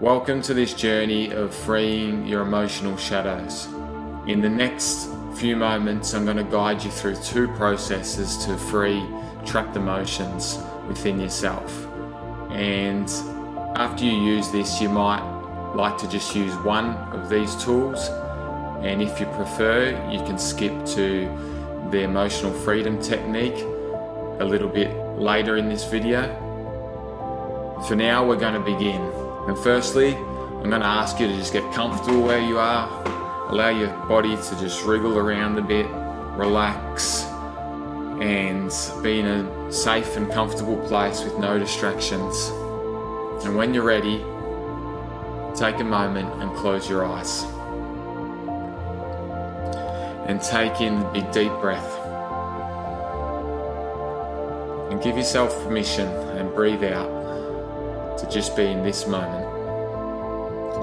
Welcome to this journey of freeing your emotional shadows. In the next few moments, I'm going to guide you through two processes to free trapped emotions within yourself. And after you use this, you might like to just use one of these tools. And if you prefer, you can skip to the emotional freedom technique a little bit later in this video. For now, we're going to begin. And firstly, I'm going to ask you to just get comfortable where you are. Allow your body to just wriggle around a bit, relax, and be in a safe and comfortable place with no distractions. And when you're ready, take a moment and close your eyes. And take in a big deep breath. And give yourself permission and breathe out just be in this moment.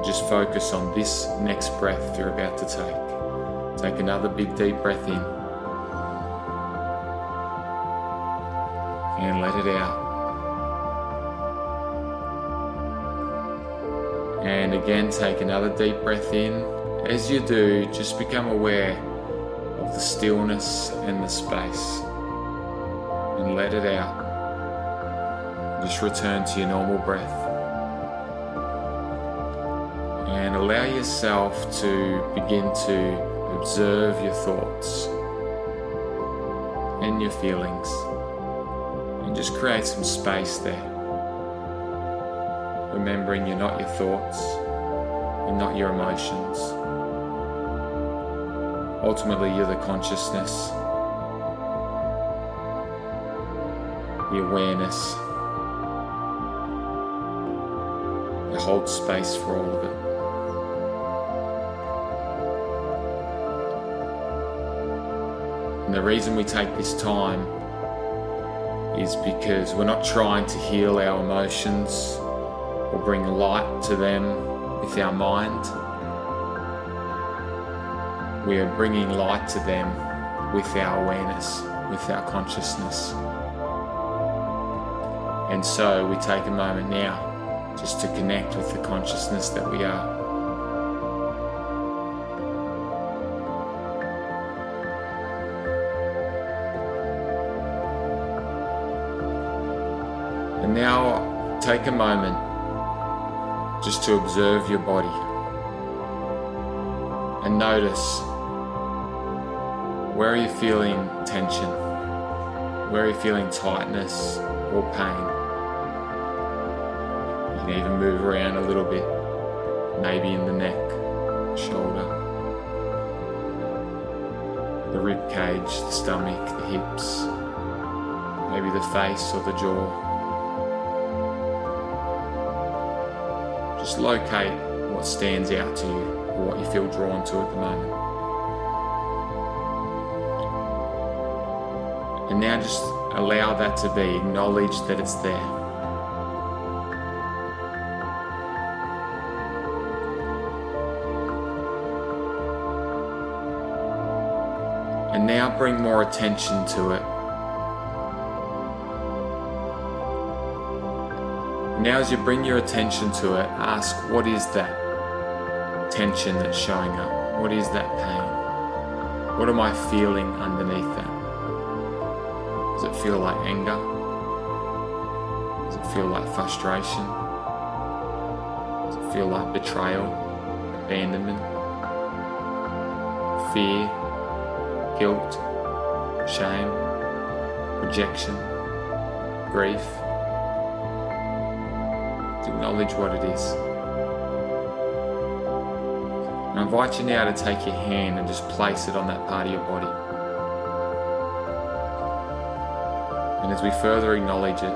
Just focus on this next breath you're about to take. Take another big deep breath in. And let it out. And again, take another deep breath in. As you do, just become aware of the stillness and the space. And let it out. Just return to your normal breath. And allow yourself to begin to observe your thoughts and your feelings. And just create some space there. Remembering you're not your thoughts, you're not your emotions. Ultimately, you're the consciousness, the awareness holds space for all of it. And the reason we take this time is because we're not trying to heal our emotions or bring light to them with our mind. We are bringing light to them with our awareness, with our consciousness. And so we take a moment now just to connect with the consciousness that we are. And now take a moment just to observe your body and notice where are you feeling tension, where are you feeling tightness or pain. Can even move around a little bit, maybe in the neck, shoulder, the rib cage, the stomach, the hips, maybe the face or the jaw. Just locate what stands out to you or what you feel drawn to at the moment. And now just allow that to be, acknowledge that it's there. And now bring more attention to it. Now, as you bring your attention to it, ask what is that tension that's showing up? What is that pain? What am I feeling underneath that? Does it feel like anger? Does it feel like frustration? Does it feel like betrayal, abandonment, fear, guilt, shame, rejection, grief? To acknowledge what it is. I invite you now to take your hand and just place it on that part of your body. And as we further acknowledge it,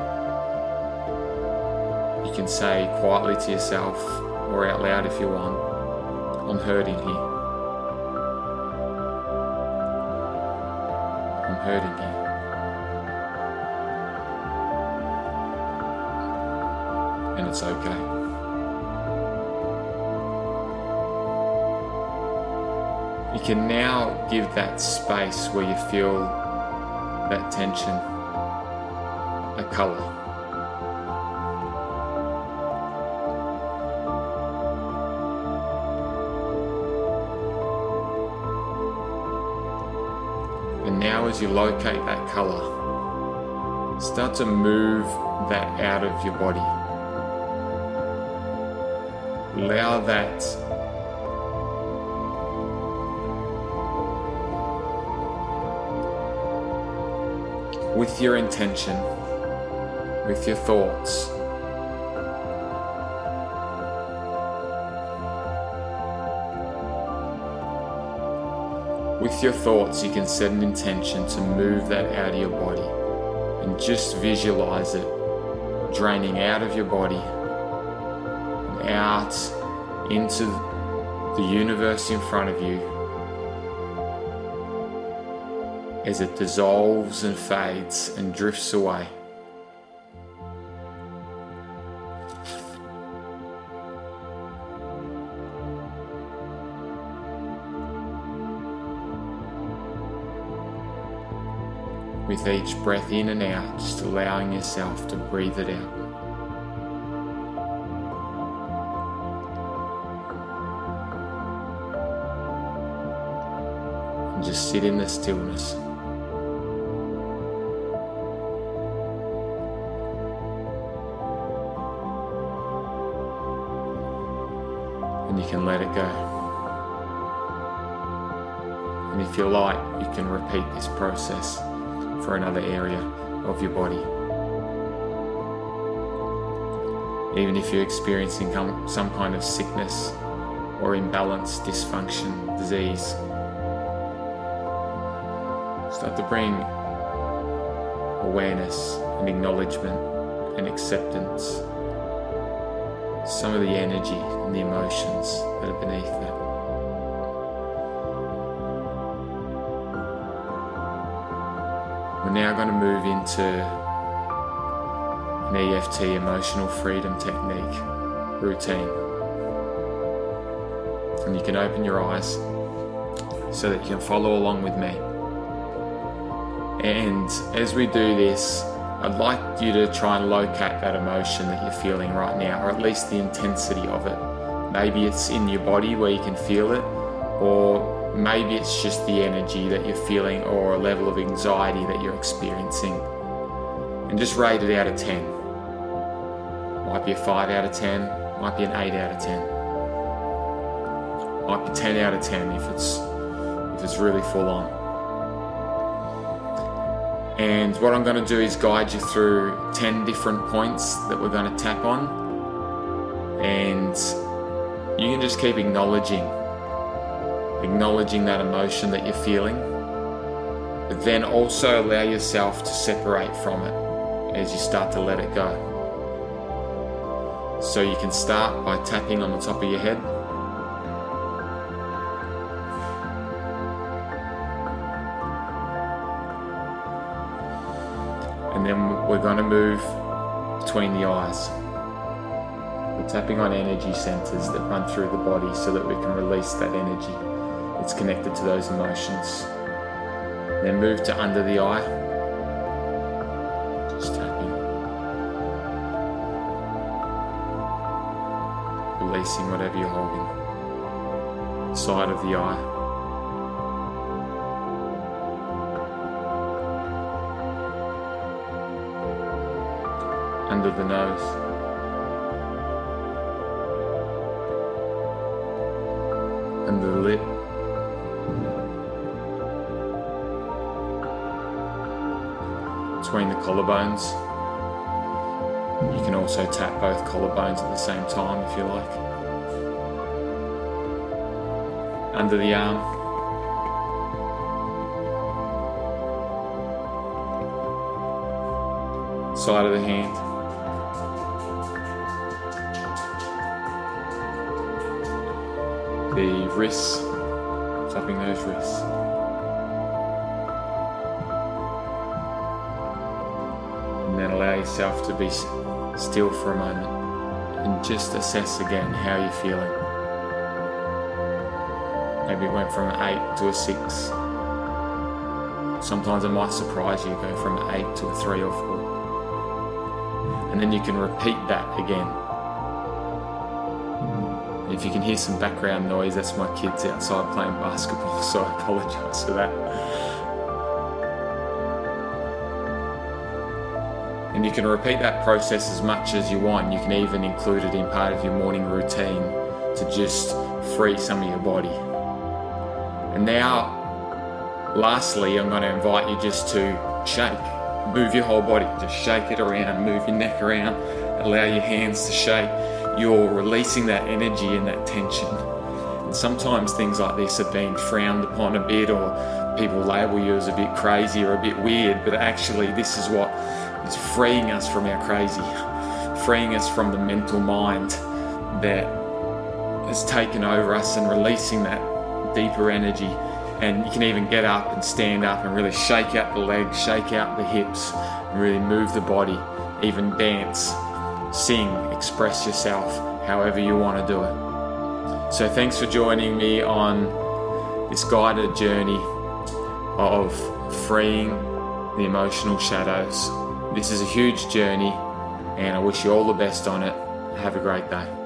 you can say quietly to yourself or out loud if you want, I'm hurting here. Hurting here. and it's okay. You can now give that space where you feel that tension a colour. Now, as you locate that color, start to move that out of your body. Allow that with your intention, with your thoughts. With your thoughts, you can set an intention to move that out of your body and just visualize it draining out of your body and out into the universe in front of you as it dissolves and fades and drifts away. With each breath in and out, just allowing yourself to breathe it out. And just sit in the stillness. and you can let it go. And if you like, you can repeat this process for another area of your body. Even if you're experiencing some kind of sickness or imbalance, dysfunction, disease, start to bring awareness and acknowledgement and acceptance some of the energy and the emotions that are beneath that. We're now going to move into an EFT emotional freedom technique routine. And you can open your eyes so that you can follow along with me. And as we do this, I'd like you to try and locate that emotion that you're feeling right now, or at least the intensity of it. Maybe it's in your body where you can feel it, or maybe it's just the energy that you're feeling or a level of anxiety that you're experiencing. And just rate it out of 10. Might be a 5 out of 10, might be an 8 out of 10. Might be 10 out of 10 if it's if it's really full on. And what I'm going to do is guide you through 10 different points that we're going to tap on. And you can just keep acknowledging, acknowledging that emotion that you're feeling. But then also allow yourself to separate from it as you start to let it go. So you can start by tapping on the top of your head. and then we're going to move between the eyes. We're tapping on energy centers that run through the body so that we can release that energy. It's connected to those emotions. Then move to under the eye. Just tapping. Releasing whatever you're holding. Side of the eye. under the nose. Under the lip. Between the collarbones. You can also tap both collarbones at the same time if you like. Under the arm. side of the hand. the wrists, tapping those wrists. Yourself to be still for a moment and just assess again how you're feeling. Maybe it went from an 8 to a 6. Sometimes it might surprise you, go from an 8 to a 3 or 4. And then you can repeat that again if you can hear some background noise, that's my kids outside playing basketball, so I apologise for that. And you can repeat that process as much as you want. You can even include it in part of your morning routine to just free some of your body. And now, lastly, I'm going to invite you just to shake. Move your whole body. Just shake it around, move your neck around, allow your hands to shake. You're releasing that energy and that tension. Sometimes things like this have been frowned upon a bit, or people label you as a bit crazy or a bit weird, but actually, this is what is freeing us from our crazy, freeing us from the mental mind that has taken over us and releasing that deeper energy. And you can even get up and stand up and really shake out the legs, shake out the hips, and really move the body, even dance, sing, express yourself however you want to do it. So, thanks for joining me on this guided journey of freeing the emotional shadows. This is a huge journey, and I wish you all the best on it. Have a great day.